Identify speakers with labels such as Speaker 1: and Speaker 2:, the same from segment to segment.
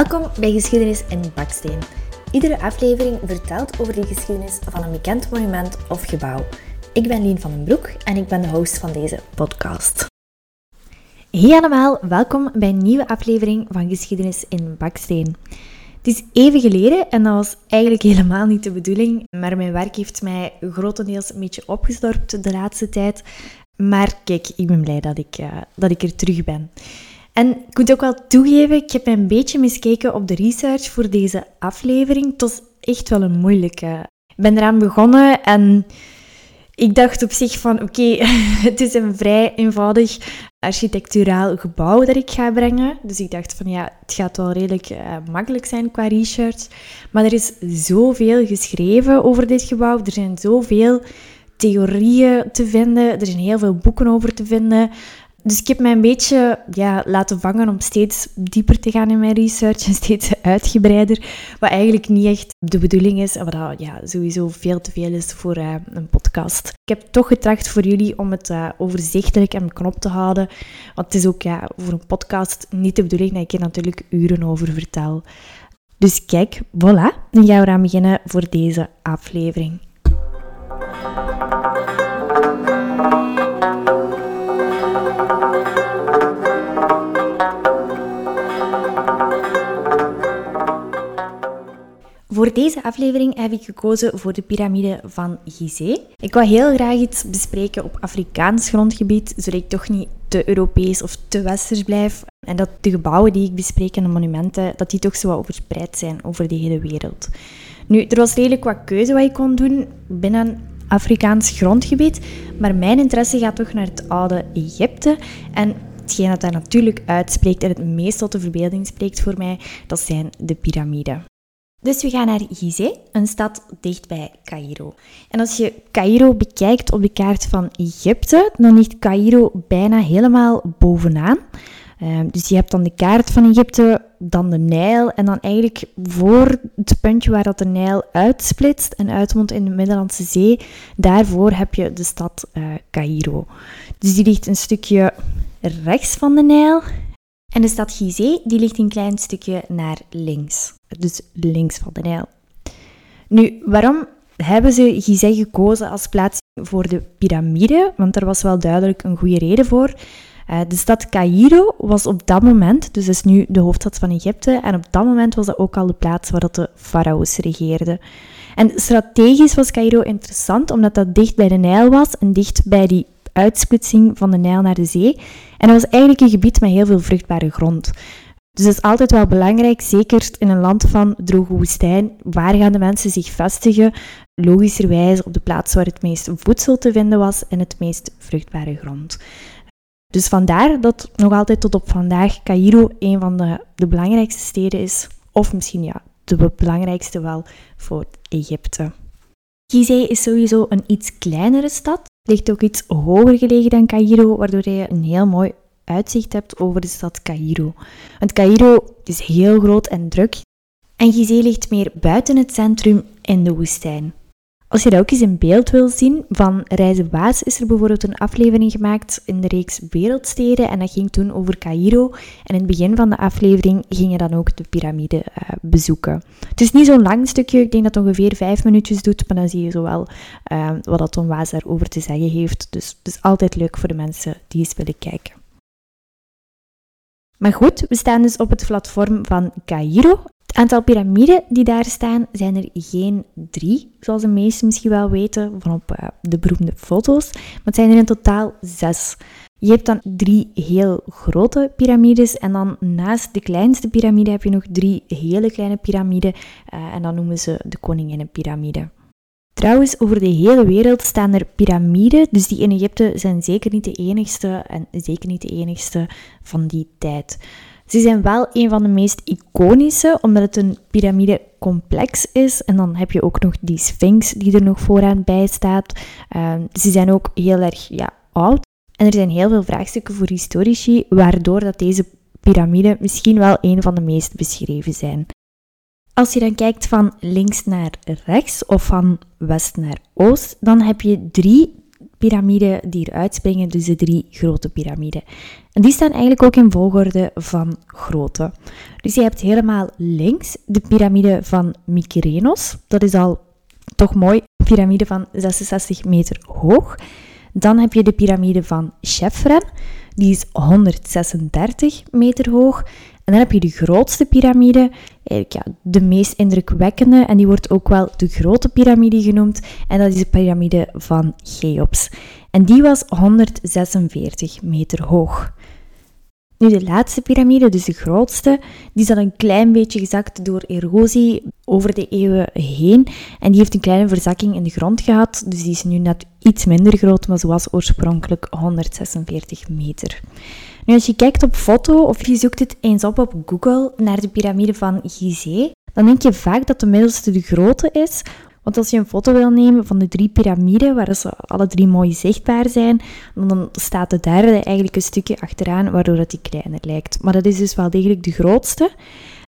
Speaker 1: Welkom bij Geschiedenis in Baksteen. Iedere aflevering vertelt over de geschiedenis van een bekend monument of gebouw. Ik ben Lien van den Broek en ik ben de host van deze podcast. Hey allemaal, welkom bij een nieuwe aflevering van Geschiedenis in Baksteen. Het is even geleden en dat was eigenlijk helemaal niet de bedoeling, maar mijn werk heeft mij grotendeels een beetje opgestorpt de laatste tijd. Maar kijk, ik ben blij dat ik, uh, dat ik er terug ben. En ik moet ook wel toegeven, ik heb een beetje miskeken op de research voor deze aflevering. Het was echt wel een moeilijke. Ik ben eraan begonnen en ik dacht op zich van oké, het is een vrij eenvoudig architecturaal gebouw dat ik ga brengen. Dus ik dacht van ja, het gaat wel redelijk uh, makkelijk zijn qua research. Maar er is zoveel geschreven over dit gebouw. Er zijn zoveel theorieën te vinden. Er zijn heel veel boeken over te vinden. Dus ik heb mij een beetje ja, laten vangen om steeds dieper te gaan in mijn research en steeds uitgebreider. Wat eigenlijk niet echt de bedoeling is en wat ja, sowieso veel te veel is voor uh, een podcast. Ik heb toch getracht voor jullie om het uh, overzichtelijk en knop te houden. Want het is ook ja, voor een podcast niet de bedoeling dat ik er natuurlijk uren over vertel. Dus kijk, voilà, dan gaan we eraan beginnen voor deze aflevering. Voor deze aflevering heb ik gekozen voor de piramide van Gizeh. Ik wil heel graag iets bespreken op Afrikaans grondgebied, zodat ik toch niet te Europees of te Westers blijf. En dat de gebouwen die ik bespreek en de monumenten, dat die toch zo wat verspreid zijn over de hele wereld. Nu, er was redelijk wat keuze wat ik kon doen binnen Afrikaans grondgebied, maar mijn interesse gaat toch naar het oude Egypte. En hetgeen dat daar natuurlijk uitspreekt en het meest tot de verbeelding spreekt voor mij, dat zijn de piramiden. Dus we gaan naar Gizeh, een stad dicht bij Cairo. En als je Cairo bekijkt op de kaart van Egypte, dan ligt Cairo bijna helemaal bovenaan. Ehm, dus je hebt dan de kaart van Egypte, dan de Nijl en dan eigenlijk voor het puntje waar dat de Nijl uitsplitst en uitmondt in de Middellandse Zee, daarvoor heb je de stad uh, Cairo. Dus die ligt een stukje rechts van de Nijl en de stad Gizeh die ligt een klein stukje naar links dus links van de Nijl. Nu, waarom hebben ze Gizeh gekozen als plaats voor de piramide? Want er was wel duidelijk een goede reden voor. Uh, de stad Cairo was op dat moment, dus is nu de hoofdstad van Egypte, en op dat moment was dat ook al de plaats waar de farao's regeerden. En strategisch was Cairo interessant, omdat dat dicht bij de Nijl was en dicht bij die uitsplitsing van de Nijl naar de zee. En dat was eigenlijk een gebied met heel veel vruchtbare grond. Dus dat is altijd wel belangrijk, zeker in een land van droge woestijn. Waar gaan de mensen zich vestigen? Logischerwijs op de plaats waar het meest voedsel te vinden was en het meest vruchtbare grond. Dus vandaar dat nog altijd tot op vandaag Cairo een van de, de belangrijkste steden is. Of misschien ja, de belangrijkste wel voor Egypte. Gizeh is sowieso een iets kleinere stad. Ligt ook iets hoger gelegen dan Cairo, waardoor je een heel mooi uitzicht hebt over de stad Cairo. Want Cairo is heel groot en druk en Gizeh ligt meer buiten het centrum in de woestijn. Als je dat ook eens in beeld wil zien, van Reizen Waas is er bijvoorbeeld een aflevering gemaakt in de reeks Wereldsteden en dat ging toen over Cairo. En in het begin van de aflevering ging je dan ook de piramide uh, bezoeken. Het is niet zo'n lang stukje, ik denk dat het ongeveer vijf minuutjes doet, maar dan zie je zowel uh, wat dat Tom Waas daarover te zeggen heeft. Dus het is altijd leuk voor de mensen die eens willen kijken. Maar goed, we staan dus op het platform van Cairo. Het aantal piramiden die daar staan zijn er geen drie, zoals de meesten misschien wel weten van op uh, de beroemde foto's. Maar het zijn er in totaal zes. Je hebt dan drie heel grote piramides en dan naast de kleinste piramide heb je nog drie hele kleine piramiden uh, en dan noemen ze de koninginnenpiramide. Trouwens, over de hele wereld staan er piramiden, dus die in Egypte zijn zeker niet de enigste en zeker niet de enigste van die tijd. Ze zijn wel een van de meest iconische, omdat het een piramidecomplex is. En dan heb je ook nog die Sphinx die er nog vooraan bij staat. Uh, ze zijn ook heel erg ja, oud. En er zijn heel veel vraagstukken voor historici, waardoor dat deze piramiden misschien wel een van de meest beschreven zijn. Als je dan kijkt van links naar rechts of van west naar oost, dan heb je drie piramiden die eruit springen, dus de drie grote piramiden. En die staan eigenlijk ook in volgorde van grootte. Dus je hebt helemaal links de piramide van Mykerenos. Dat is al toch mooi, een piramide van 66 meter hoog. Dan heb je de piramide van Chefren, die is 136 meter hoog. En dan heb je de grootste piramide, ja, de meest indrukwekkende, en die wordt ook wel de grote piramide genoemd, en dat is de piramide van Cheops. En die was 146 meter hoog. Nu, de laatste piramide, dus de grootste, die is dan een klein beetje gezakt door erosie over de eeuwen heen. En die heeft een kleine verzakking in de grond gehad, dus die is nu net iets minder groot, maar ze was oorspronkelijk 146 meter. Als je kijkt op foto of je zoekt het eens op op Google naar de piramide van Gizeh, dan denk je vaak dat de middelste de grote is, want als je een foto wil nemen van de drie piramiden, waar ze alle drie mooi zichtbaar zijn, dan staat de derde eigenlijk een stukje achteraan, waardoor dat die kleiner lijkt. Maar dat is dus wel degelijk de grootste.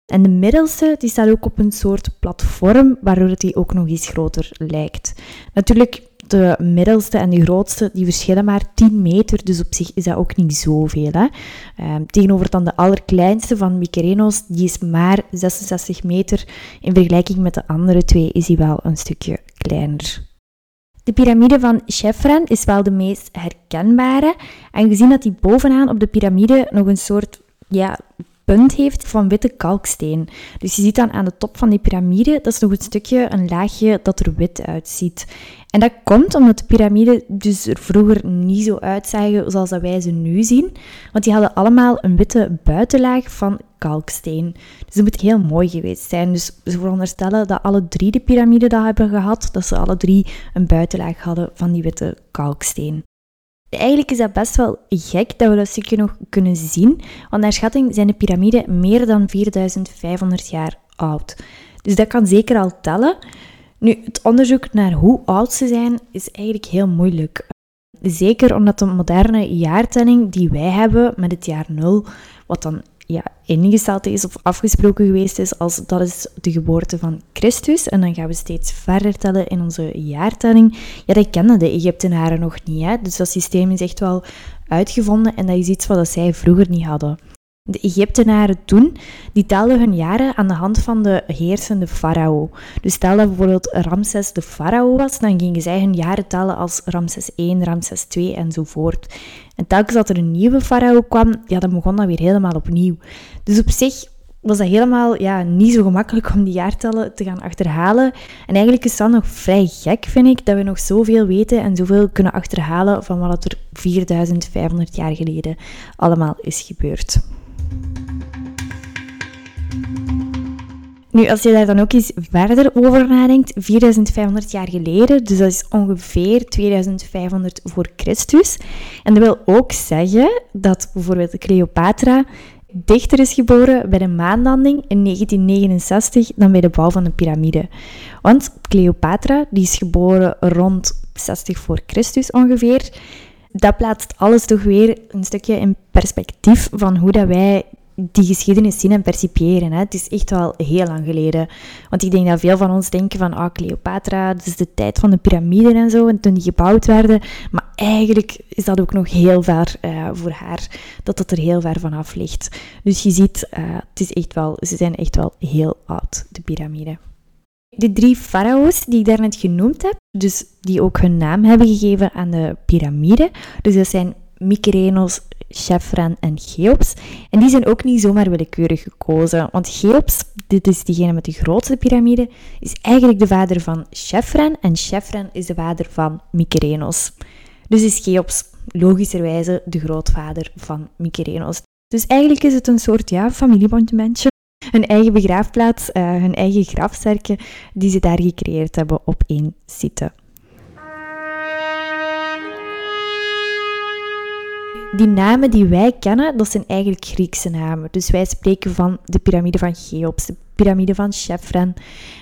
Speaker 1: En de middelste, die staat ook op een soort platform, waardoor die ook nog eens groter lijkt. Natuurlijk, de middelste en de grootste, die verschillen maar 10 meter, dus op zich is dat ook niet zoveel. Hè? Um, tegenover dan de allerkleinste van Mykerenos, die is maar 66 meter. In vergelijking met de andere twee is die wel een stukje kleiner. De piramide van Chefren is wel de meest herkenbare, aangezien dat die bovenaan op de piramide nog een soort ja, punt heeft van witte kalksteen. Dus je ziet dan aan de top van die piramide, dat is nog een stukje, een laagje dat er wit uitziet. En dat komt omdat de piramiden dus er vroeger niet zo uitzagen zoals dat wij ze nu zien. Want die hadden allemaal een witte buitenlaag van kalksteen. Dus dat moet heel mooi geweest zijn. Dus ze veronderstellen dat alle drie de piramiden dat hebben gehad, dat ze alle drie een buitenlaag hadden van die witte kalksteen. Eigenlijk is dat best wel gek dat we dat stukje nog kunnen zien, want naar schatting zijn de piramiden meer dan 4500 jaar oud. Dus dat kan zeker al tellen. Nu, het onderzoek naar hoe oud ze zijn is eigenlijk heel moeilijk. Zeker omdat de moderne jaartelling die wij hebben met het jaar 0, wat dan ja, ingesteld is of afgesproken geweest is als dat is de geboorte van Christus. En dan gaan we steeds verder tellen in onze jaartelling. Ja, dat kennen de Egyptenaren nog niet. Hè? Dus dat systeem is echt wel uitgevonden en dat is iets wat zij vroeger niet hadden. De Egyptenaren toen, die telden hun jaren aan de hand van de heersende farao. Dus stel dat bijvoorbeeld Ramses de farao was, dan gingen zij hun jaren tellen als Ramses I, Ramses II enzovoort. En telkens dat er een nieuwe farao kwam, ja, dan begon dat weer helemaal opnieuw. Dus op zich was dat helemaal ja, niet zo gemakkelijk om die jaartallen te gaan achterhalen. En eigenlijk is dat nog vrij gek, vind ik, dat we nog zoveel weten en zoveel kunnen achterhalen van wat er 4500 jaar geleden allemaal is gebeurd. Nu, als je daar dan ook eens verder over nadenkt, 4500 jaar geleden, dus dat is ongeveer 2500 voor Christus. En dat wil ook zeggen dat bijvoorbeeld Cleopatra dichter is geboren bij de maanlanding in 1969 dan bij de bouw van de piramide. Want Cleopatra, die is geboren rond 60 voor Christus ongeveer, dat plaatst alles toch weer een stukje in perspectief van hoe dat wij die geschiedenis zien en percipiëren. Hè. Het is echt wel heel lang geleden. Want ik denk dat veel van ons denken van, ah, Cleopatra, dat is de tijd van de piramiden en zo, en toen die gebouwd werden. Maar eigenlijk is dat ook nog heel ver uh, voor haar, dat dat er heel ver vanaf ligt. Dus je ziet, uh, het is echt wel, ze zijn echt wel heel oud, de piramiden. De drie farao's die ik daarnet genoemd heb, dus die ook hun naam hebben gegeven aan de piramide, dus dat zijn Mykerenos, Chefren en Cheops. En die zijn ook niet zomaar willekeurig gekozen, want Cheops, dit is diegene met de grootste piramide, is eigenlijk de vader van Chefren en Chefren is de vader van Mykerenos. Dus is Cheops logischerwijze de grootvader van Mykerenos. Dus eigenlijk is het een soort ja, familiebondje hun eigen begraafplaats, uh, hun eigen grafzerken, die ze daar gecreëerd hebben op één site. Die namen die wij kennen, dat zijn eigenlijk Griekse namen. Dus wij spreken van de piramide van Cheops, de piramide van Chefren.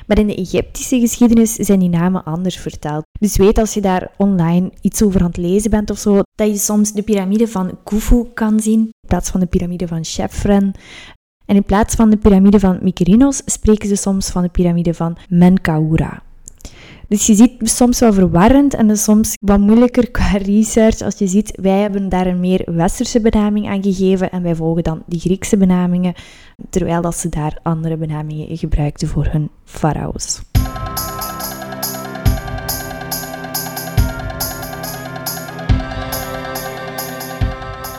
Speaker 1: Maar in de Egyptische geschiedenis zijn die namen anders verteld. Dus weet als je daar online iets over aan het lezen bent of zo, dat je soms de piramide van Khufu kan zien in plaats van de piramide van Chefren. En in plaats van de piramide van Mykerinos spreken ze soms van de piramide van Menkaura. Dus je ziet soms wel verwarrend en dus soms wat moeilijker qua research. Als je ziet, wij hebben daar een meer westerse benaming aan gegeven en wij volgen dan die Griekse benamingen, terwijl dat ze daar andere benamingen gebruikten voor hun farao's.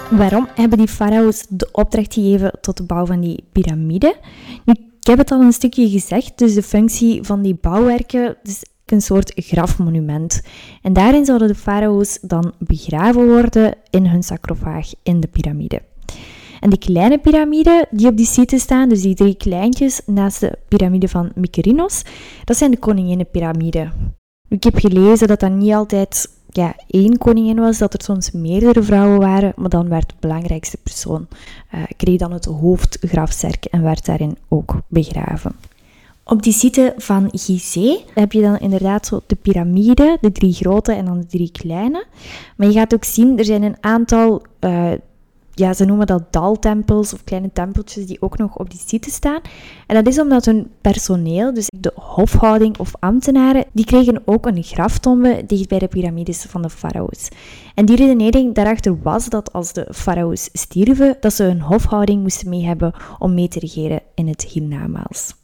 Speaker 1: Waarom hebben die farao's de opdracht gegeven tot de bouw van die piramide? ik heb het al een stukje gezegd, dus de functie van die bouwwerken is een soort grafmonument. En daarin zouden de farao's dan begraven worden in hun sarcofaag in de piramide. En die kleine piramide die op die site staan, dus die drie kleintjes naast de piramide van Mykerinos, dat zijn de koninginnenpyramiden. Ik heb gelezen dat dat niet altijd ja, één koningin was, dat er soms meerdere vrouwen waren, maar dan werd de belangrijkste persoon, uh, kreeg dan het hoofdgrafzerk en werd daarin ook begraven. Op die site van Gizeh heb je dan inderdaad zo de piramide, de drie grote en dan de drie kleine. Maar je gaat ook zien, er zijn een aantal uh, ja, ze noemen dat daltempels of kleine tempeltjes die ook nog op die site staan. En dat is omdat hun personeel, dus de hofhouding of ambtenaren, die kregen ook een graftombe dicht bij de piramides van de farao's. En die redenering daarachter was dat als de farao's stierven, dat ze hun hofhouding moesten mee hebben om mee te regeren in het hiernamaals.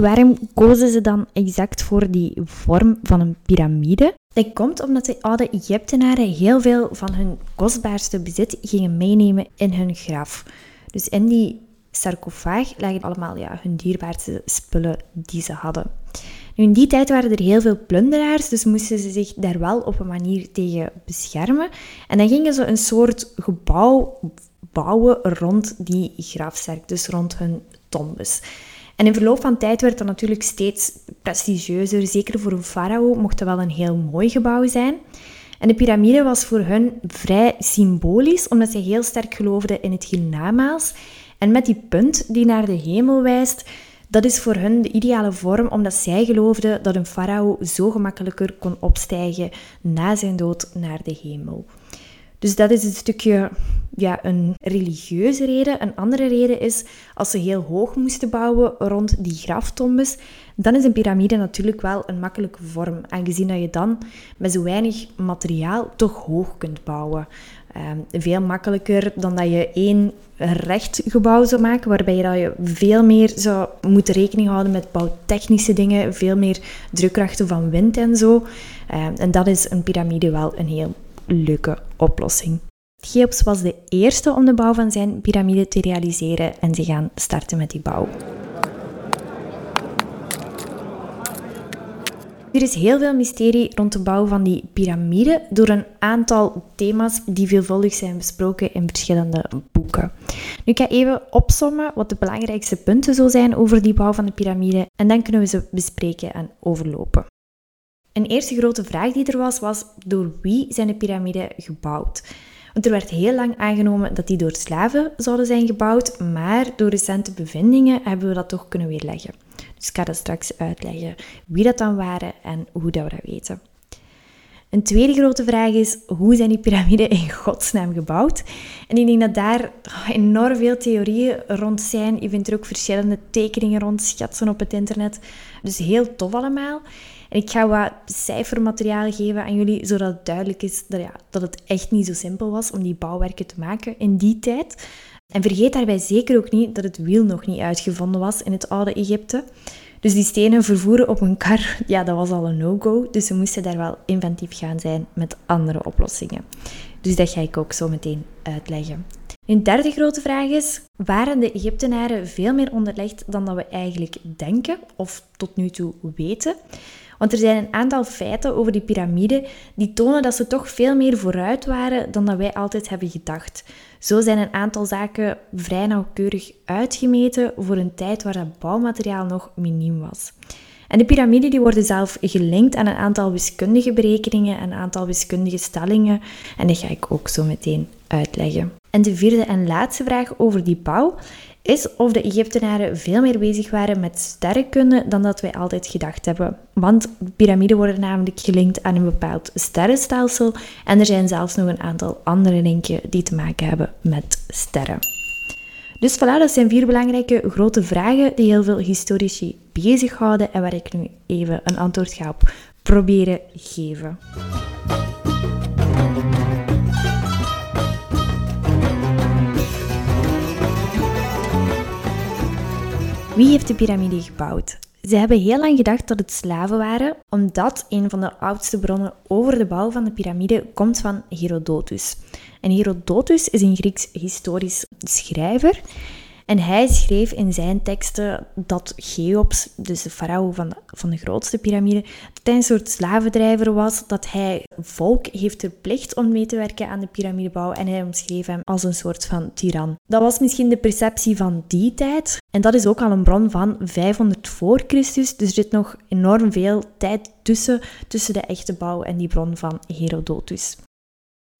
Speaker 1: Waarom kozen ze dan exact voor die vorm van een piramide? Dat komt omdat de oude Egyptenaren heel veel van hun kostbaarste bezit gingen meenemen in hun graf. Dus in die sarcofaag lagen allemaal ja, hun dierbaarste spullen die ze hadden. Nu, in die tijd waren er heel veel plunderaars, dus moesten ze zich daar wel op een manier tegen beschermen. En dan gingen ze een soort gebouw bouwen rond die grafzerk, dus rond hun tombes. En in verloop van tijd werd dat natuurlijk steeds prestigieuzer. Zeker voor een farao mocht dat wel een heel mooi gebouw zijn. En de piramide was voor hun vrij symbolisch, omdat zij heel sterk geloofden in het hiernamaals. En met die punt die naar de hemel wijst, dat is voor hun de ideale vorm, omdat zij geloofden dat een farao zo gemakkelijker kon opstijgen na zijn dood naar de hemel. Dus dat is een stukje ja, een religieuze reden. Een andere reden is, als ze heel hoog moesten bouwen rond die graftombes, dan is een piramide natuurlijk wel een makkelijke vorm, aangezien dat je dan met zo weinig materiaal toch hoog kunt bouwen. Ehm, veel makkelijker dan dat je één recht gebouw zou maken, waarbij je, dat je veel meer zou moeten rekening houden met bouwtechnische dingen, veel meer drukkrachten van wind en zo. Ehm, en dat is een piramide wel een heel leuke oplossing. Cheops was de eerste om de bouw van zijn piramide te realiseren en ze gaan starten met die bouw. Er is heel veel mysterie rond de bouw van die piramide door een aantal thema's die veelvuldig zijn besproken in verschillende boeken. Nu ik ga even opsommen wat de belangrijkste punten zo zijn over die bouw van de piramide en dan kunnen we ze bespreken en overlopen. Een eerste grote vraag die er was, was door wie zijn de piramiden gebouwd? Want er werd heel lang aangenomen dat die door slaven zouden zijn gebouwd, maar door recente bevindingen hebben we dat toch kunnen weerleggen. Dus ik ga dat straks uitleggen wie dat dan waren en hoe dat we dat weten. Een tweede grote vraag is, hoe zijn die piramiden in godsnaam gebouwd? En ik denk dat daar enorm veel theorieën rond zijn. Je vindt er ook verschillende tekeningen rond, schatsen op het internet. Dus heel tof allemaal. En ik ga wat cijfermateriaal geven aan jullie, zodat het duidelijk is dat, ja, dat het echt niet zo simpel was om die bouwwerken te maken in die tijd. En vergeet daarbij zeker ook niet dat het wiel nog niet uitgevonden was in het oude Egypte. Dus die stenen vervoeren op een kar, ja, dat was al een no-go. Dus ze moesten daar wel inventief gaan zijn met andere oplossingen. Dus dat ga ik ook zo meteen uitleggen. Een derde grote vraag is: waren de Egyptenaren veel meer onderlegd dan dat we eigenlijk denken of tot nu toe weten? Want er zijn een aantal feiten over die piramide die tonen dat ze toch veel meer vooruit waren dan dat wij altijd hebben gedacht. Zo zijn een aantal zaken vrij nauwkeurig uitgemeten voor een tijd waar dat bouwmateriaal nog miniem was. En de piramiden die worden zelf gelinkt aan een aantal wiskundige berekeningen en een aantal wiskundige stellingen. En dat ga ik ook zo meteen uitleggen. En de vierde en laatste vraag over die bouw is of de Egyptenaren veel meer bezig waren met sterrenkunde dan dat wij altijd gedacht hebben. Want piramiden worden namelijk gelinkt aan een bepaald sterrenstelsel en er zijn zelfs nog een aantal andere linken die te maken hebben met sterren. Dus voilà, dat zijn vier belangrijke grote vragen die heel veel historici bezighouden en waar ik nu even een antwoord ga op proberen geven. Wie heeft de piramide gebouwd? Ze hebben heel lang gedacht dat het slaven waren, omdat een van de oudste bronnen over de bouw van de piramide komt van Herodotus. En Herodotus is een Grieks historisch schrijver en hij schreef in zijn teksten dat Cheops, dus de farao van de, van de grootste piramide, een soort slavendrijver was, dat hij volk heeft verplicht om mee te werken aan de piramidebouw en hij omschreef hem als een soort van tiran. Dat was misschien de perceptie van die tijd en dat is ook al een bron van 500 voor Christus, dus er zit nog enorm veel tijd tussen, tussen de echte bouw en die bron van Herodotus.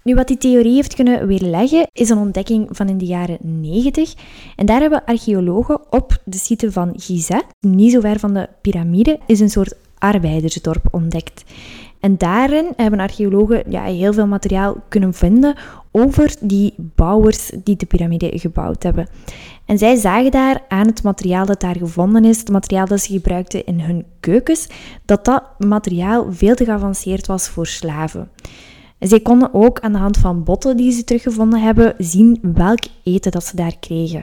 Speaker 1: Nu, wat die theorie heeft kunnen weerleggen, is een ontdekking van in de jaren 90. En daar hebben archeologen op de site van Gizeh, niet zo ver van de piramide, is een soort arbeidersdorp ontdekt. En daarin hebben archeologen ja, heel veel materiaal kunnen vinden over die bouwers die de piramide gebouwd hebben. En zij zagen daar aan het materiaal dat daar gevonden is, het materiaal dat ze gebruikten in hun keukens, dat dat materiaal veel te geavanceerd was voor slaven. Zij konden ook aan de hand van botten die ze teruggevonden hebben zien welk eten dat ze daar kregen.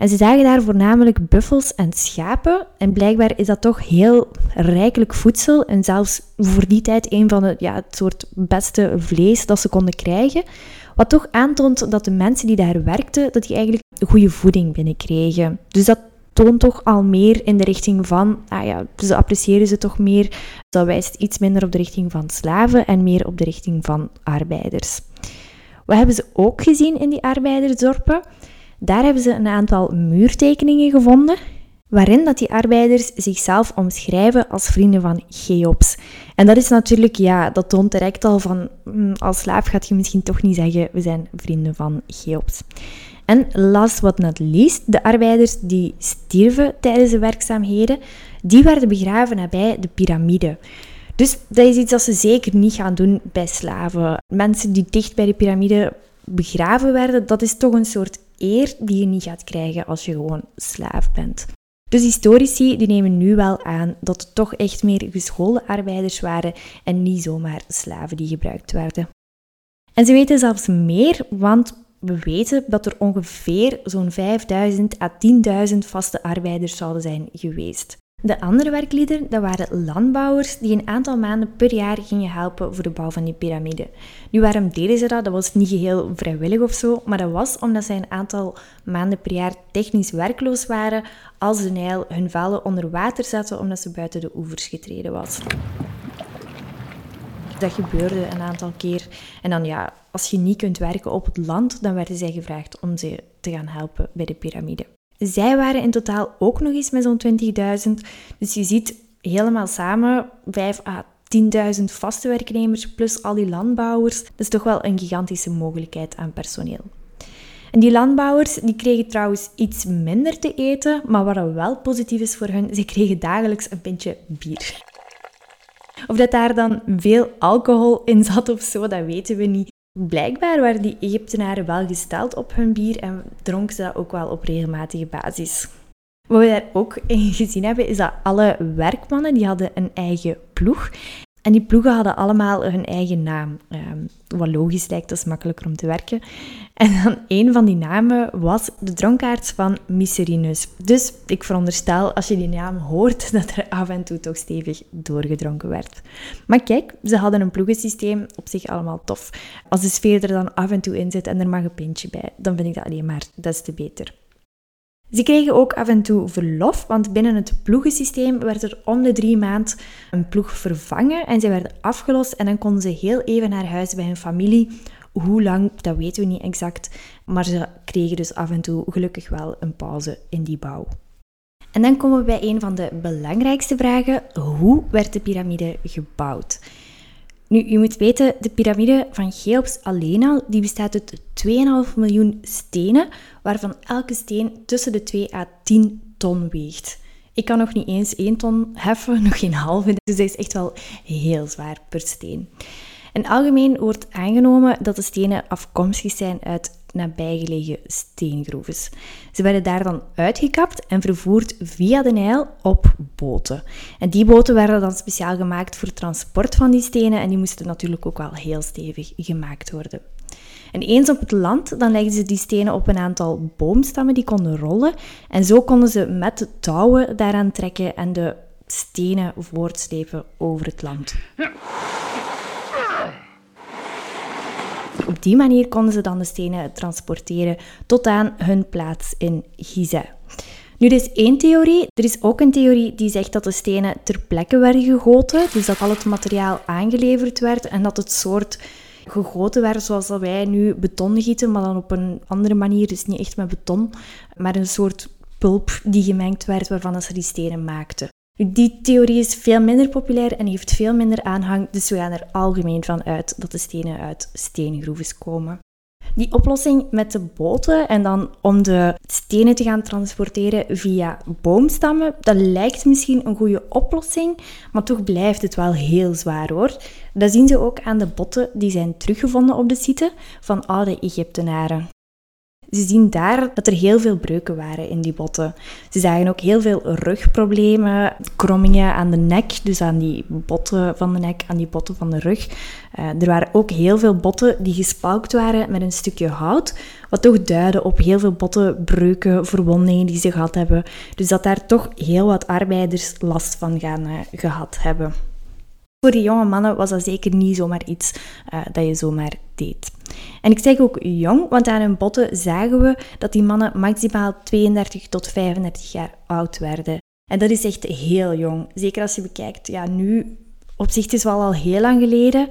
Speaker 1: En ze zagen daar voornamelijk buffels en schapen. En blijkbaar is dat toch heel rijkelijk voedsel. En zelfs voor die tijd een van de, ja, het soort beste vlees dat ze konden krijgen. Wat toch aantoont dat de mensen die daar werkten, dat die eigenlijk goede voeding binnenkregen. Dus dat toont toch al meer in de richting van, ah ja, ze appreciëren ze toch meer. Dat wijst iets minder op de richting van slaven en meer op de richting van arbeiders. Wat hebben ze ook gezien in die arbeidersdorpen? Daar hebben ze een aantal muurtekeningen gevonden, waarin dat die arbeiders zichzelf omschrijven als vrienden van Cheops. En dat is natuurlijk, ja, dat toont direct al van, hm, als slaaf gaat je misschien toch niet zeggen, we zijn vrienden van Cheops. En last but not least, de arbeiders die stierven tijdens de werkzaamheden, die werden begraven nabij de piramide. Dus dat is iets dat ze zeker niet gaan doen bij slaven. Mensen die dicht bij de piramide begraven werden, dat is toch een soort eer die je niet gaat krijgen als je gewoon slaaf bent. Dus historici die nemen nu wel aan dat het toch echt meer geschoolde arbeiders waren en niet zomaar slaven die gebruikt werden. En ze weten zelfs meer, want we weten dat er ongeveer zo'n 5000 à 10.000 vaste arbeiders zouden zijn geweest. De andere werklieden dat waren landbouwers die een aantal maanden per jaar gingen helpen voor de bouw van die piramide. Nu, waarom deden ze dat? Dat was niet geheel vrijwillig of zo, maar dat was omdat zij een aantal maanden per jaar technisch werkloos waren als de Nijl hun vallen onder water zetten omdat ze buiten de oevers getreden was. Dat gebeurde een aantal keer. En dan ja, als je niet kunt werken op het land, dan werden zij gevraagd om ze te gaan helpen bij de piramide. Zij waren in totaal ook nog eens met zo'n 20.000. Dus je ziet helemaal samen 5 à 10.000 vaste werknemers plus al die landbouwers. Dat is toch wel een gigantische mogelijkheid aan personeel. En die landbouwers die kregen trouwens iets minder te eten, maar wat wel positief is voor hen, ze kregen dagelijks een pintje bier. Of dat daar dan veel alcohol in zat of zo, dat weten we niet. Blijkbaar waren die Egyptenaren wel gesteld op hun bier en dronken ze dat ook wel op regelmatige basis. Wat we daar ook in gezien hebben, is dat alle werkmannen die hadden een eigen ploeg. En die ploegen hadden allemaal hun eigen naam. Um, wat logisch lijkt, dat is makkelijker om te werken. En dan een van die namen was de dronkaards van Miserinus. Dus ik veronderstel, als je die naam hoort, dat er af en toe toch stevig doorgedronken werd. Maar kijk, ze hadden een ploegensysteem, op zich allemaal tof. Als de sfeer er dan af en toe in zit en er mag een pintje bij, dan vind ik dat alleen maar des te beter. Ze kregen ook af en toe verlof, want binnen het ploegensysteem werd er om de drie maand een ploeg vervangen en ze werden afgelost en dan konden ze heel even naar huis bij hun familie. Hoe lang, dat weten we niet exact, maar ze kregen dus af en toe gelukkig wel een pauze in die bouw. En dan komen we bij een van de belangrijkste vragen. Hoe werd de piramide gebouwd? Nu, je moet weten, de piramide van Cheops alleen al, die bestaat uit 2,5 miljoen stenen, waarvan elke steen tussen de 2 à 10 ton weegt. Ik kan nog niet eens 1 ton heffen, nog geen halve, dus dat is echt wel heel zwaar per steen. En algemeen wordt aangenomen dat de stenen afkomstig zijn uit nabijgelegen steengroeves. Ze werden daar dan uitgekapt en vervoerd via de Nijl op boten. En die boten werden dan speciaal gemaakt voor transport van die stenen en die moesten natuurlijk ook wel heel stevig gemaakt worden. En eens op het land, dan legden ze die stenen op een aantal boomstammen die konden rollen. En zo konden ze met de touwen daaraan trekken en de stenen voortslepen over het land. Op die manier konden ze dan de stenen transporteren tot aan hun plaats in Gizeh. Nu, dit is één theorie. Er is ook een theorie die zegt dat de stenen ter plekke werden gegoten, dus dat al het materiaal aangeleverd werd en dat het soort gegoten werd zoals wij nu beton gieten, maar dan op een andere manier, dus niet echt met beton, maar een soort pulp die gemengd werd waarvan ze die stenen maakten. Die theorie is veel minder populair en heeft veel minder aanhang, dus we gaan er algemeen van uit dat de stenen uit steengroeves komen. Die oplossing met de boten en dan om de stenen te gaan transporteren via boomstammen, dat lijkt misschien een goede oplossing, maar toch blijft het wel heel zwaar hoor. Dat zien ze ook aan de botten die zijn teruggevonden op de site van oude Egyptenaren. Ze zien daar dat er heel veel breuken waren in die botten. Ze zagen ook heel veel rugproblemen, krommingen aan de nek, dus aan die botten van de nek, aan die botten van de rug. Uh, er waren ook heel veel botten die gespalkt waren met een stukje hout, wat toch duidde op heel veel bottenbreuken, verwondingen die ze gehad hebben. Dus dat daar toch heel wat arbeiders last van gaan uh, gehad hebben. Voor die jonge mannen was dat zeker niet zomaar iets uh, dat je zomaar deed. En ik zeg ook jong, want aan hun botten zagen we dat die mannen maximaal 32 tot 35 jaar oud werden. En dat is echt heel jong. Zeker als je bekijkt, ja, nu op zich is wel al heel lang geleden,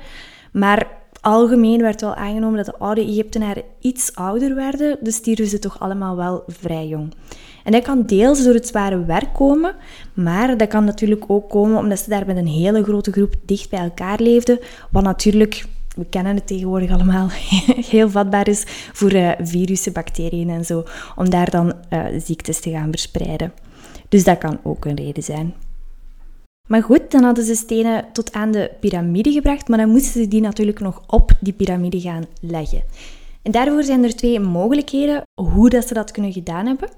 Speaker 1: maar algemeen werd wel aangenomen dat de oude Egyptenaren iets ouder werden, dus stierven ze toch allemaal wel vrij jong. En dat kan deels door het zware werk komen, maar dat kan natuurlijk ook komen omdat ze daar met een hele grote groep dicht bij elkaar leefden, wat natuurlijk we kennen het tegenwoordig allemaal, heel vatbaar is voor uh, virussen, bacteriën en zo, om daar dan uh, ziektes te gaan verspreiden. Dus dat kan ook een reden zijn. Maar goed, dan hadden ze stenen tot aan de piramide gebracht, maar dan moesten ze die natuurlijk nog op die piramide gaan leggen. En daarvoor zijn er twee mogelijkheden hoe dat ze dat kunnen gedaan hebben.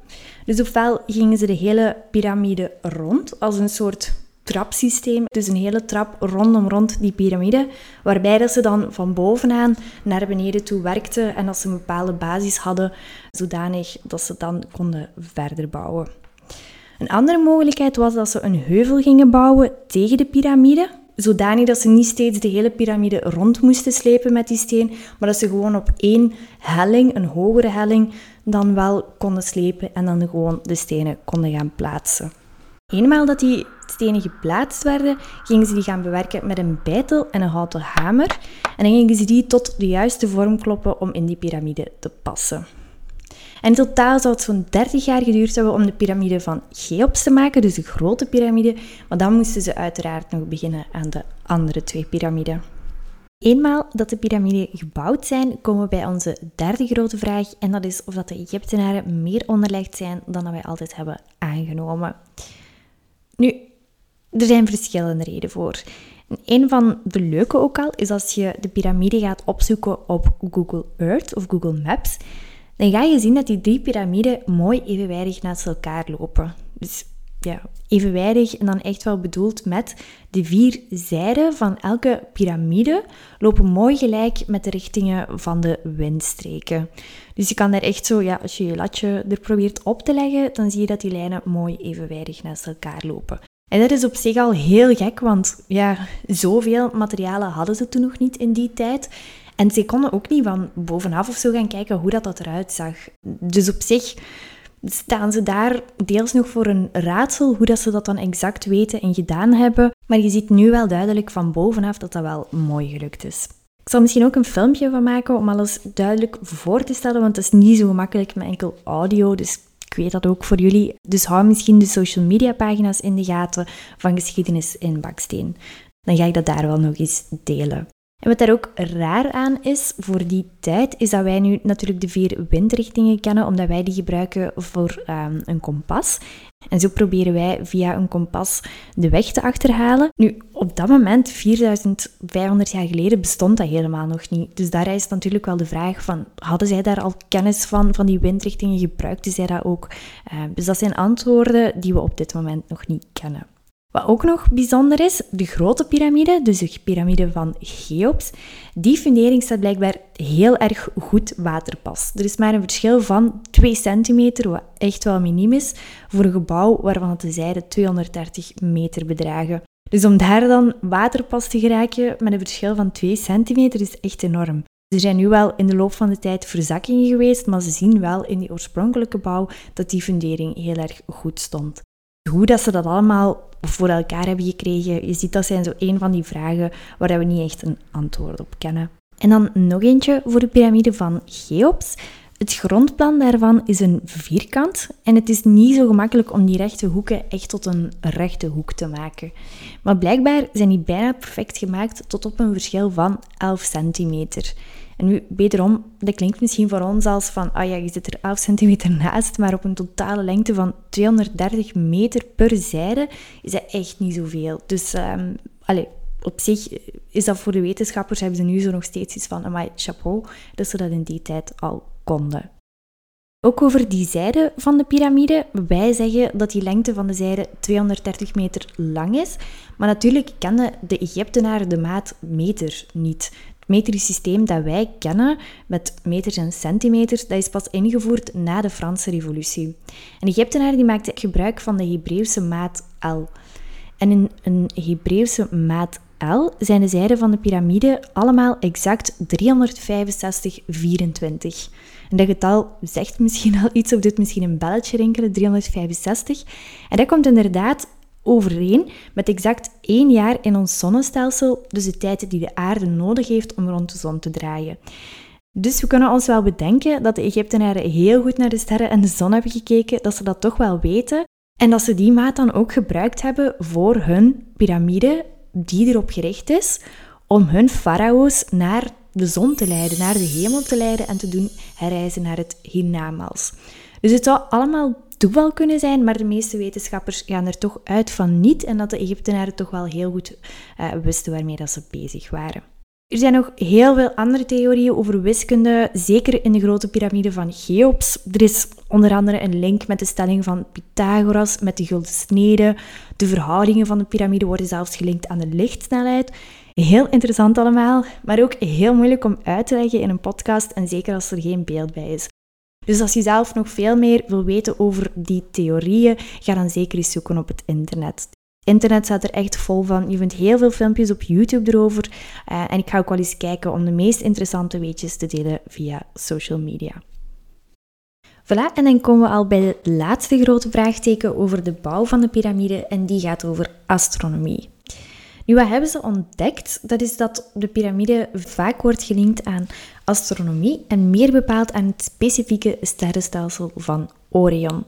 Speaker 1: Dus ofwel gingen ze de hele piramide rond als een soort trapsysteem. Dus een hele trap rondom rond die piramide, waarbij dat ze dan van bovenaan naar beneden toe werkten en dat ze een bepaalde basis hadden, zodanig dat ze dan konden verder bouwen. Een andere mogelijkheid was dat ze een heuvel gingen bouwen tegen de piramide, zodanig dat ze niet steeds de hele piramide rond moesten slepen met die steen, maar dat ze gewoon op één helling, een hogere helling, dan wel konden slepen en dan gewoon de stenen konden gaan plaatsen. Eenmaal dat die stenen geplaatst werden, gingen ze die gaan bewerken met een bijtel en een houten hamer. En dan gingen ze die tot de juiste vorm kloppen om in die piramide te passen. In totaal zou het zo'n 30 jaar geduurd hebben om de piramide van Cheops te maken, dus de grote piramide. Maar dan moesten ze uiteraard nog beginnen aan de andere twee piramiden. Eenmaal dat de piramiden gebouwd zijn, komen we bij onze derde grote vraag. En dat is of dat de Egyptenaren meer onderlegd zijn dan dat wij altijd hebben aangenomen. Nu, er zijn verschillende redenen voor. een van de leuke ook al is als je de piramide gaat opzoeken op Google Earth of Google Maps, dan ga je zien dat die drie piramiden mooi evenwijdig naast elkaar lopen. Dus ja, evenwijdig en dan echt wel bedoeld met de vier zijden van elke piramide lopen mooi gelijk met de richtingen van de windstreken. Dus je kan daar echt zo, ja, als je je latje er probeert op te leggen, dan zie je dat die lijnen mooi evenwijdig naast elkaar lopen. En dat is op zich al heel gek, want ja, zoveel materialen hadden ze toen nog niet in die tijd. En ze konden ook niet van bovenaf of zo gaan kijken hoe dat, dat eruit zag. Dus op zich staan ze daar deels nog voor een raadsel hoe dat ze dat dan exact weten en gedaan hebben. Maar je ziet nu wel duidelijk van bovenaf dat dat wel mooi gelukt is. Ik zal misschien ook een filmpje van maken om alles duidelijk voor te stellen, want het is niet zo gemakkelijk met enkel audio. Dus ik weet dat ook voor jullie. Dus hou misschien de social media pagina's in de gaten van Geschiedenis in Baksteen. Dan ga ik dat daar wel nog eens delen. En wat daar ook raar aan is voor die tijd, is dat wij nu natuurlijk de vier windrichtingen kennen, omdat wij die gebruiken voor um, een kompas. En zo proberen wij via een kompas de weg te achterhalen. Nu, op dat moment, 4500 jaar geleden, bestond dat helemaal nog niet. Dus daar is natuurlijk wel de vraag van, hadden zij daar al kennis van, van die windrichtingen? Gebruikten zij dat ook? Uh, dus dat zijn antwoorden die we op dit moment nog niet kennen. Wat ook nog bijzonder is, de grote piramide, dus de piramide van Cheops, die fundering staat blijkbaar heel erg goed waterpas. Er is maar een verschil van 2 centimeter, wat echt wel miniem is, voor een gebouw waarvan de zijden 230 meter bedragen. Dus om daar dan waterpas te geraken met een verschil van 2 centimeter is echt enorm. Er zijn nu wel in de loop van de tijd verzakkingen geweest, maar ze zien wel in die oorspronkelijke bouw dat die fundering heel erg goed stond. Hoe dat ze dat allemaal voor elkaar hebben gekregen, je ziet dat zijn zo een van die vragen waar we niet echt een antwoord op kennen. En dan nog eentje voor de piramide van Cheops. Het grondplan daarvan is een vierkant en het is niet zo gemakkelijk om die rechte hoeken echt tot een rechte hoek te maken. Maar blijkbaar zijn die bijna perfect gemaakt tot op een verschil van 11 centimeter. En nu, wederom, dat klinkt misschien voor ons als van, ah ja, je zit er 11 centimeter naast, maar op een totale lengte van 230 meter per zijde is dat echt niet zoveel. Dus, um, allez, op zich is dat voor de wetenschappers, hebben ze nu zo nog steeds iets van, amai, chapeau, dat ze dat in die tijd al konden. Ook over die zijde van de piramide. Wij zeggen dat die lengte van de zijde 230 meter lang is. Maar natuurlijk kenden de Egyptenaren de maat meter niet metrisch systeem dat wij kennen, met meters en centimeters, dat is pas ingevoerd na de Franse revolutie. En de Egyptenaren die maakten gebruik van de Hebreeuwse maat L. En in een Hebreeuwse maat L zijn de zijden van de piramide allemaal exact 365, 24. En dat getal zegt misschien al iets of doet misschien een belletje rinkelen, 365. En dat komt inderdaad overeen met exact één jaar in ons zonnestelsel, dus de tijd die de aarde nodig heeft om rond de zon te draaien. Dus we kunnen ons wel bedenken dat de Egyptenaren heel goed naar de sterren en de zon hebben gekeken, dat ze dat toch wel weten en dat ze die maat dan ook gebruikt hebben voor hun piramide, die erop gericht is om hun farao's naar de zon te leiden, naar de hemel te leiden en te doen herreizen naar het hiernamaals. Dus het zou allemaal toeval kunnen zijn, maar de meeste wetenschappers gaan er toch uit van niet en dat de Egyptenaren toch wel heel goed uh, wisten waarmee dat ze bezig waren. Er zijn nog heel veel andere theorieën over wiskunde, zeker in de grote piramide van Cheops. Er is onder andere een link met de stelling van Pythagoras met de gulden snede. De verhoudingen van de piramide worden zelfs gelinkt aan de lichtsnelheid. Heel interessant allemaal, maar ook heel moeilijk om uit te leggen in een podcast en zeker als er geen beeld bij is. Dus als je zelf nog veel meer wil weten over die theorieën, ga dan zeker eens zoeken op het internet. Internet staat er echt vol van. Je vindt heel veel filmpjes op YouTube erover. Uh, en ik ga ook wel eens kijken om de meest interessante weetjes te delen via social media. Voilà, en dan komen we al bij de laatste grote vraagteken over de bouw van de piramide en die gaat over astronomie. Nu, wat hebben ze ontdekt? Dat is dat de piramide vaak wordt gelinkt aan astronomie en meer bepaald aan het specifieke sterrenstelsel van Orion.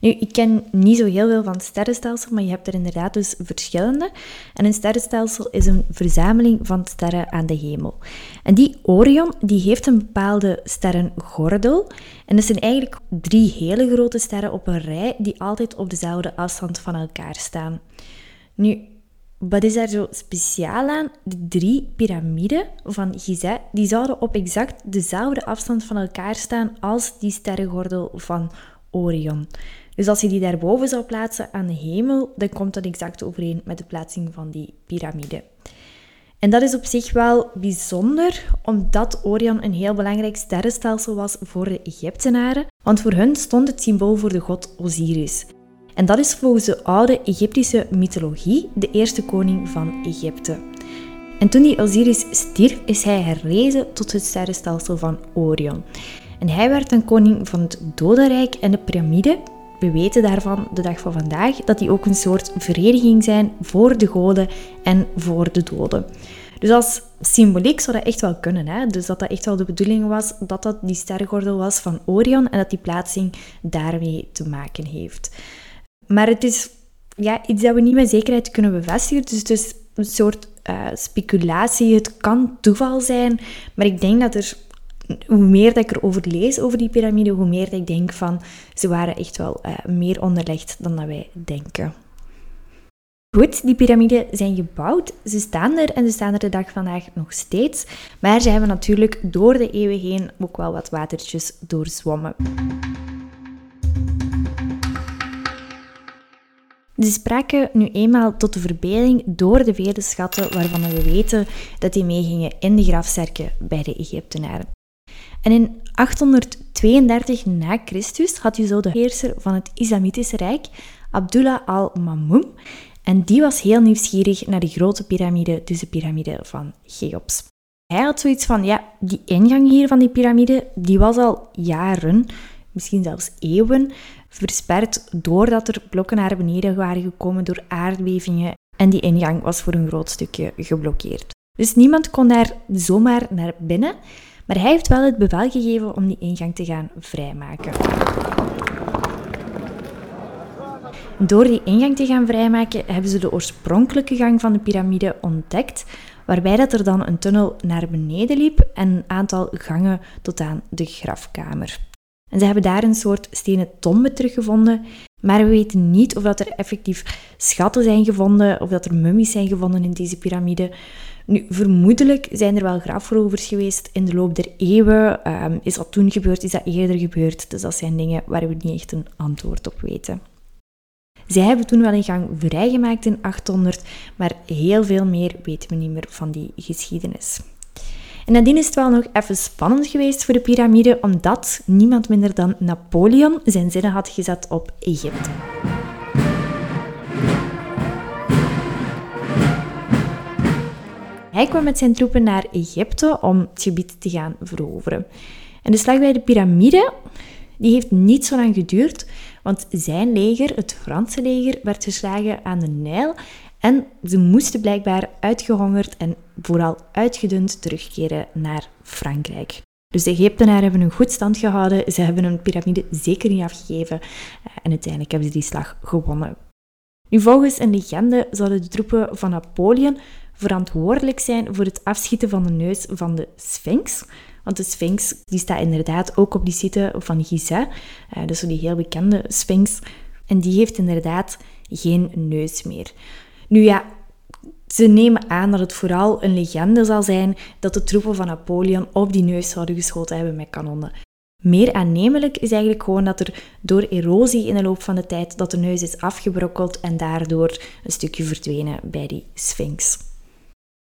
Speaker 1: Nu, ik ken niet zo heel veel van het sterrenstelsel, maar je hebt er inderdaad dus verschillende. En een sterrenstelsel is een verzameling van sterren aan de hemel. En die Orion, die heeft een bepaalde sterrengordel. En dat zijn eigenlijk drie hele grote sterren op een rij die altijd op dezelfde afstand van elkaar staan. Nu, wat is daar zo speciaal aan? De drie piramiden van Gizeh, die zouden op exact dezelfde afstand van elkaar staan als die sterrengordel van Orion. Dus als je die daarboven zou plaatsen aan de hemel, dan komt dat exact overeen met de plaatsing van die piramide. En dat is op zich wel bijzonder, omdat Orion een heel belangrijk sterrenstelsel was voor de Egyptenaren, want voor hun stond het symbool voor de god Osiris. En dat is volgens de oude Egyptische mythologie de eerste koning van Egypte. En toen die Osiris stierf, is hij herrezen tot het sterrenstelsel van Orion. En hij werd een koning van het dodenrijk en de piramide. We weten daarvan de dag van vandaag dat die ook een soort vereniging zijn voor de goden en voor de doden. Dus als symboliek zou dat echt wel kunnen. Hè? Dus dat dat echt wel de bedoeling was dat dat die sterrengordel was van Orion en dat die plaatsing daarmee te maken heeft. Maar het is ja, iets dat we niet met zekerheid kunnen bevestigen. Dus het is een soort uh, speculatie, het kan toeval zijn, maar ik denk dat er hoe meer dat ik erover lees over die piramide, hoe meer dat ik denk van ze waren echt wel uh, meer onderlegd dan dat wij denken. Goed, die piramiden zijn gebouwd, ze staan er en ze staan er de dag vandaag nog steeds. Maar ze hebben natuurlijk door de eeuwen heen ook wel wat watertjes doorzwommen. Ze spraken nu eenmaal tot de verbeelding door de vele schatten waarvan we weten dat die meegingen in de grafzerken bij de Egyptenaren. En in 832 na Christus had je zo de heerser van het Islamitische Rijk, Abdullah al-Mamun, en die was heel nieuwsgierig naar de grote piramide, dus de piramide van Cheops. Hij had zoiets van, ja, die ingang hier van die piramide, die was al jaren, misschien zelfs eeuwen, versperd doordat er blokken naar beneden waren gekomen door aardbevingen en die ingang was voor een groot stukje geblokkeerd. Dus niemand kon daar zomaar naar binnen, maar hij heeft wel het bevel gegeven om die ingang te gaan vrijmaken. Door die ingang te gaan vrijmaken hebben ze de oorspronkelijke gang van de piramide ontdekt, waarbij dat er dan een tunnel naar beneden liep en een aantal gangen tot aan de grafkamer. Ze hebben daar een soort stenen tombe teruggevonden, maar we weten niet of dat er effectief schatten zijn gevonden of dat er mummies zijn gevonden in deze piramide. Nu, vermoedelijk zijn er wel grafrovers geweest in de loop der eeuwen. Ehm, is dat toen gebeurd? Is dat eerder gebeurd? Dus dat zijn dingen waar we niet echt een antwoord op weten. Zij hebben toen wel een gang vrijgemaakt in 800, maar heel veel meer weten we niet meer van die geschiedenis. En nadien is het wel nog even spannend geweest voor de piramide, omdat niemand minder dan Napoleon zijn zinnen had gezet op Egypte. Hij kwam met zijn troepen naar Egypte om het gebied te gaan veroveren. En de slag bij de piramide die heeft niet zo lang geduurd, want zijn leger, het Franse leger, werd geslagen aan de Nijl en ze moesten blijkbaar uitgehongerd en vooral uitgedund terugkeren naar Frankrijk. Dus de Egyptenaren hebben een goed stand gehouden, ze hebben hun piramide zeker niet afgegeven en uiteindelijk hebben ze die slag gewonnen. Nu, volgens een legende zouden de troepen van Napoleon verantwoordelijk zijn voor het afschieten van de neus van de Sphinx. Want de Sphinx die staat inderdaad ook op die site van Gizeh, dus die heel bekende Sphinx. En die heeft inderdaad geen neus meer. Nu ja, ze nemen aan dat het vooral een legende zal zijn dat de troepen van Napoleon op die neus zouden geschoten hebben met kanonnen. Meer aannemelijk is eigenlijk gewoon dat er door erosie in de loop van de tijd dat de neus is afgebrokkeld en daardoor een stukje verdwenen bij die Sphinx.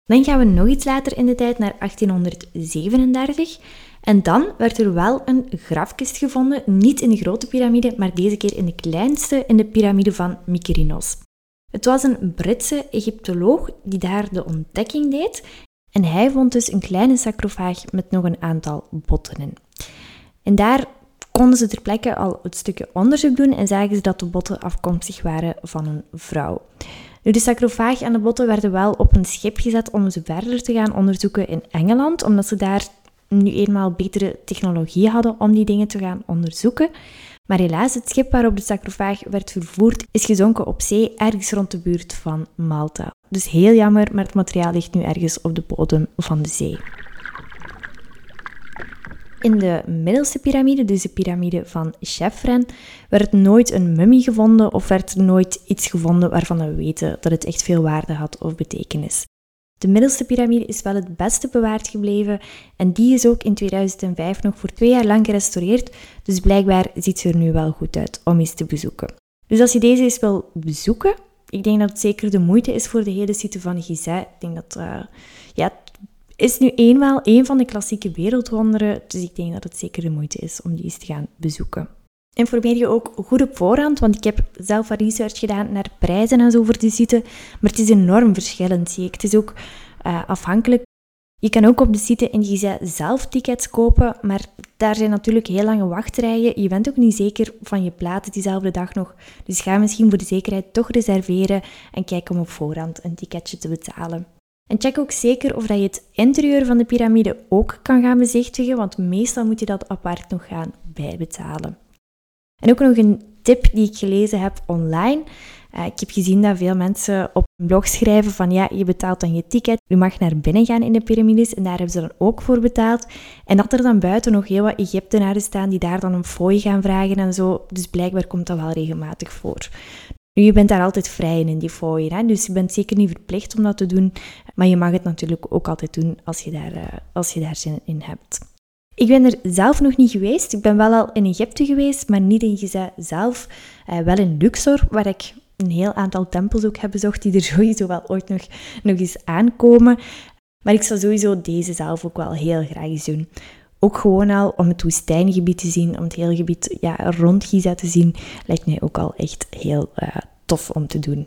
Speaker 1: Dan gaan we nog iets later in de tijd naar 1837. En dan werd er wel een grafkist gevonden, niet in de grote piramide, maar deze keer in de kleinste, in de piramide van Mykerinos. Het was een Britse Egyptoloog die daar de ontdekking deed en hij vond dus een kleine sarcofaag met nog een aantal botten in. En daar konden ze ter plekke al het stukje onderzoek doen en zagen ze dat de botten afkomstig waren van een vrouw. Nu, de sarcofaag en de botten werden wel op een schip gezet om ze verder te gaan onderzoeken in Engeland, omdat ze daar nu eenmaal betere technologie hadden om die dingen te gaan onderzoeken. Maar helaas, het schip waarop de sarcofaag werd vervoerd is gezonken op zee ergens rond de buurt van Malta. Dus heel jammer, maar het materiaal ligt nu ergens op de bodem van de zee. In de middelste piramide, dus de piramide van Chefren, werd nooit een mummie gevonden of werd er nooit iets gevonden waarvan we weten dat het echt veel waarde had of betekenis. De middelste piramide is wel het beste bewaard gebleven en die is ook in 2005 nog voor twee jaar lang gerestaureerd, dus blijkbaar ziet ze er nu wel goed uit om eens te bezoeken. Dus als je deze eens wil bezoeken, ik denk dat het zeker de moeite is voor de hele site van Gizeh. Ik denk dat uh, ja, is nu eenmaal een van de klassieke wereldwonderen, dus ik denk dat het zeker de moeite is om die eens te gaan bezoeken. Informeer je ook goed op voorhand, want ik heb zelf wat research gedaan naar prijzen en zo voor die site, maar het is enorm verschillend, zie ik. Het is ook uh, afhankelijk. Je kan ook op de site in Gizeh zelf tickets kopen, maar daar zijn natuurlijk heel lange wachtrijen. Je bent ook niet zeker van je platen diezelfde dag nog, dus ga misschien voor de zekerheid toch reserveren en kijk om op voorhand een ticketje te betalen. En check ook zeker of dat je het interieur van de piramide ook kan gaan bezichtigen, want meestal moet je dat apart nog gaan bijbetalen. En ook nog een tip die ik gelezen heb online. Uh, ik heb gezien dat veel mensen op blog schrijven van ja, je betaalt dan je ticket, je mag naar binnen gaan in de piramides en daar hebben ze dan ook voor betaald. En dat er dan buiten nog heel wat Egyptenaren staan die daar dan een fooi gaan vragen en zo. Dus blijkbaar komt dat wel regelmatig voor. Nu, je bent daar altijd vrij in, die fooi, hè? dus je bent zeker niet verplicht om dat te doen, maar je mag het natuurlijk ook altijd doen als je daar, uh, als je daar zin in hebt. Ik ben er zelf nog niet geweest. Ik ben wel al in Egypte geweest, maar niet in Giza zelf. Uh, wel in Luxor, waar ik een heel aantal tempels ook heb bezocht, die er sowieso wel ooit nog, nog eens aankomen. Maar ik zou sowieso deze zelf ook wel heel graag eens doen. Ook gewoon al om het woestijngebied te zien, om het hele gebied ja, rond Giza te zien, lijkt mij ook al echt heel uh, tof om te doen.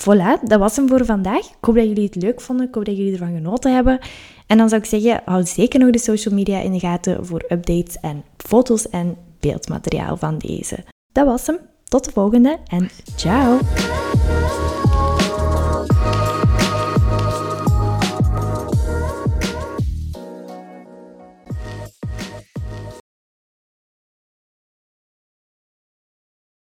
Speaker 1: Voilà, dat was hem voor vandaag. Ik hoop dat jullie het leuk vonden. Ik hoop dat jullie ervan genoten hebben. En dan zou ik zeggen, hou zeker nog de social media in de gaten voor updates en foto's en beeldmateriaal van deze. Dat was hem. Tot de volgende en ciao!